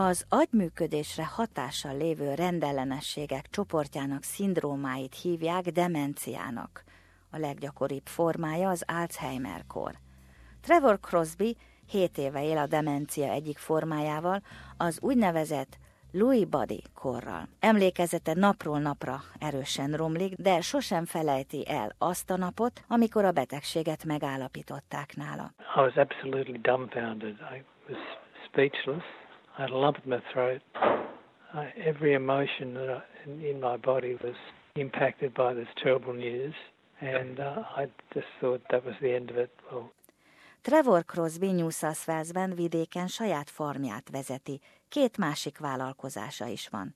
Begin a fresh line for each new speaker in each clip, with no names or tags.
Az agyműködésre hatással lévő rendellenességek csoportjának szindrómáit hívják demenciának. A leggyakoribb formája az Alzheimer-kor. Trevor Crosby 7 éve él a demencia egyik formájával, az úgynevezett Louis Body korral. Emlékezete napról napra erősen romlik, de sosem felejti el azt a napot, amikor a betegséget megállapították nála.
I was absolutely dumbfounded. I was speechless. I had a lump in my throat. I, every emotion that I, in, in my body was impacted by this terrible news, and uh, I just thought that was the end of it. Well,
Trevor Crosby New South Walesben vidéken saját farmját vezeti, két másik vállalkozása is van.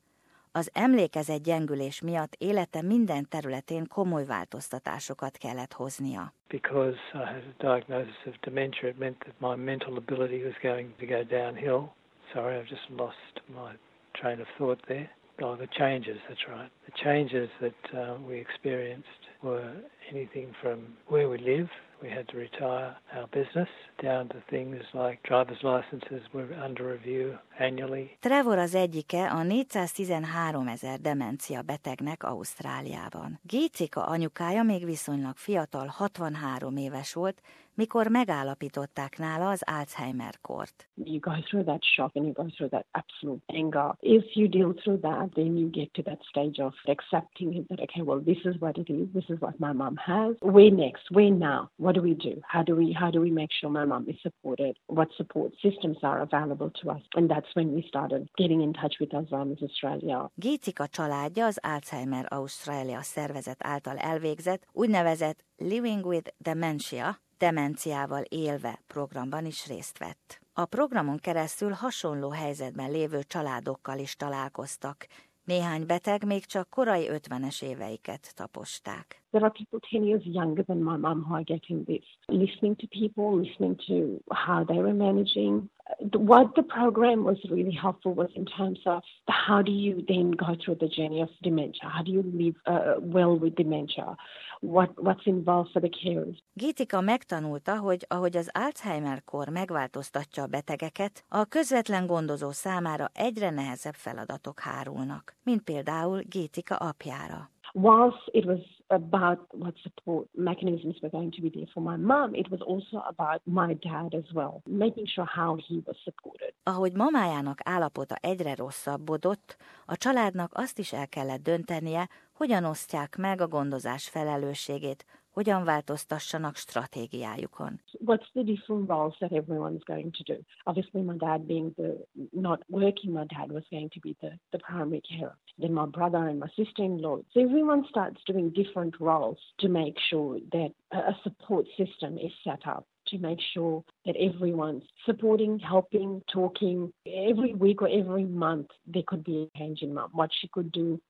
Az emlékezett gyengülés miatt élete minden területén komoly változtatásokat kellett hoznia.
Because I had a diagnosis of dementia, it meant that my mental ability was going to go downhill. Sorry, I've just lost my train of thought there. Oh, the changes, that's right. The changes that uh, we experienced were anything from where we live, we had to retire our business down to things like driver's licenses were under review annually.
Trevor az egyike a 413 ezer demencia betegnek Ausztráliában. Gécika anyukája még viszonylag fiatal, 63 éves volt, mikor megállapították nála az Alzheimer-kort.
You go through that shock and you go through that absolute anger. If you deal through that, then you get to that stage of accepting it that, okay, well, this is what it is. This is what my mom has. Where next? Where now? What do we do? How do we, how do we make sure my mom is supported? What support systems are available to us? And that's when we started getting in touch with Alzheimer's Australia.
Gécika családja az Alzheimer Australia szervezet által elvégzett úgynevezett Living with Dementia demenciával élve programban is részt vett. A programon keresztül hasonló helyzetben lévő családokkal is találkoztak, néhány beteg még csak korai ötvenes éveiket taposták.
There are people 10 years younger than my mum who are getting this. Listening to people, listening to how they were managing. What the program was really helpful was in terms of how do you then go through the journey of dementia? How do you live uh, well with dementia? What, what's involved for the carers?
Gitika megtanulta, hogy ahogy az Alzheimer-kor megváltoztatja a betegeket, a közvetlen gondozó számára egyre nehezebb feladatok hárulnak, mint például Gitika apjára.
whilst it was about what support mechanisms were going to be there for my mum, it was also about my dad as well, making sure how he was supported.
Ahogy mamájának állapota egyre rosszabbodott, a családnak azt is el kellett döntenie, hogyan osztják meg a gondozás felelősségét hogyan változtassanak stratégiájukon.
What's the different roles that everyone's going to do? Obviously my dad being the not working, my dad was going to be the, the primary carer. Then my brother and my sister-in-law. So everyone starts doing different roles to make sure that a support system is set up to make sure that everyone's supporting, helping, talking. Every week or every month, there could be a change in mum, what she could do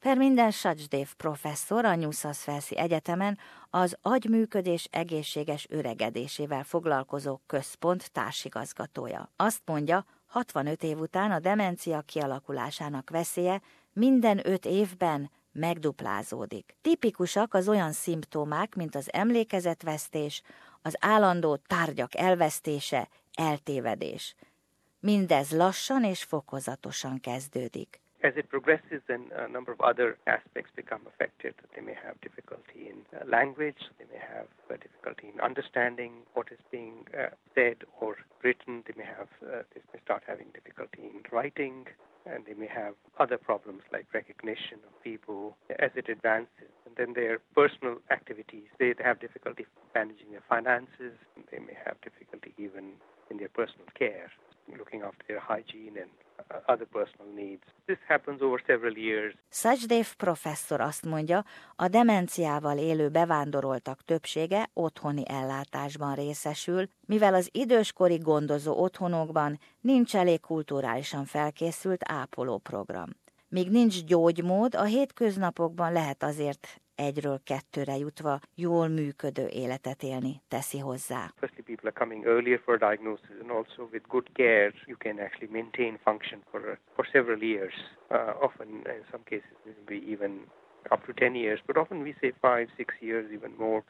Perminden Sacsdév professzor a New South Wales Egyetemen az agyműködés egészséges öregedésével foglalkozó központ társigazgatója. Azt mondja, 65 év után a demencia kialakulásának veszélye minden öt évben megduplázódik. Tipikusak az olyan szimptomák, mint az emlékezetvesztés, az állandó tárgyak elvesztése, eltévedés. Mindez lassan és fokozatosan kezdődik.
As it progresses, then a number of other aspects become affected. They may have difficulty in uh, language, they may have uh, difficulty in understanding what is being uh, said or written, they may have, uh, they may start having difficulty in writing, and they may have other problems like recognition of people as it advances. And then their personal activities, they have difficulty managing their finances, they may have difficulty even in their personal care looking after their hygiene and uh, other personal needs. This happens over several years.
Sajdev professzor azt mondja, a demenciával élő bevándoroltak többsége otthoni ellátásban részesül, mivel az időskori gondozó otthonokban nincs elég kulturálisan felkészült ápolóprogram. Míg nincs gyógymód, a hétköznapokban lehet azért egyről kettőre jutva jól működő életet élni, teszi hozzá.
Firstly, people are coming earlier for diagnosis and also with good care you can actually maintain function for, for several years. Uh, often in some cases it even up to 10 years, but often we say five, six years, even more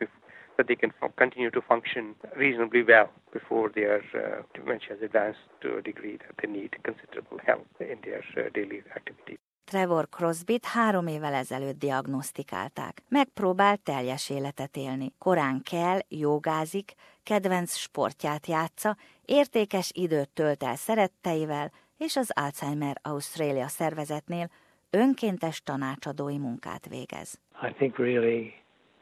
that they can continue to function reasonably well before their uh, dementia has advanced to a degree that they need considerable help in their uh, daily activities.
Trevor Crosbyt három évvel ezelőtt diagnosztikálták. Megpróbál teljes életet élni. Korán kell, jogázik, kedvenc sportját játsza, értékes időt tölt el szeretteivel, és az Alzheimer Australia szervezetnél önkéntes tanácsadói munkát végez.
I think really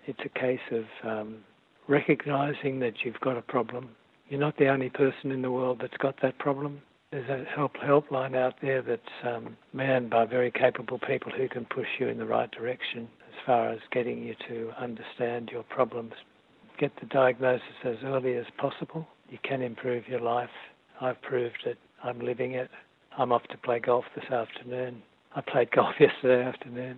it's a case of um, recognizing that you've got a problem. You're not the only person in the world that's got that problem. There's a help helpline out there that's um, manned by very capable people who can push you in the right direction as far as getting you to understand your problems. Get the diagnosis as early as possible. You can improve your life. I've proved it. I'm living it. I'm off to play golf this afternoon. I played golf yesterday afternoon.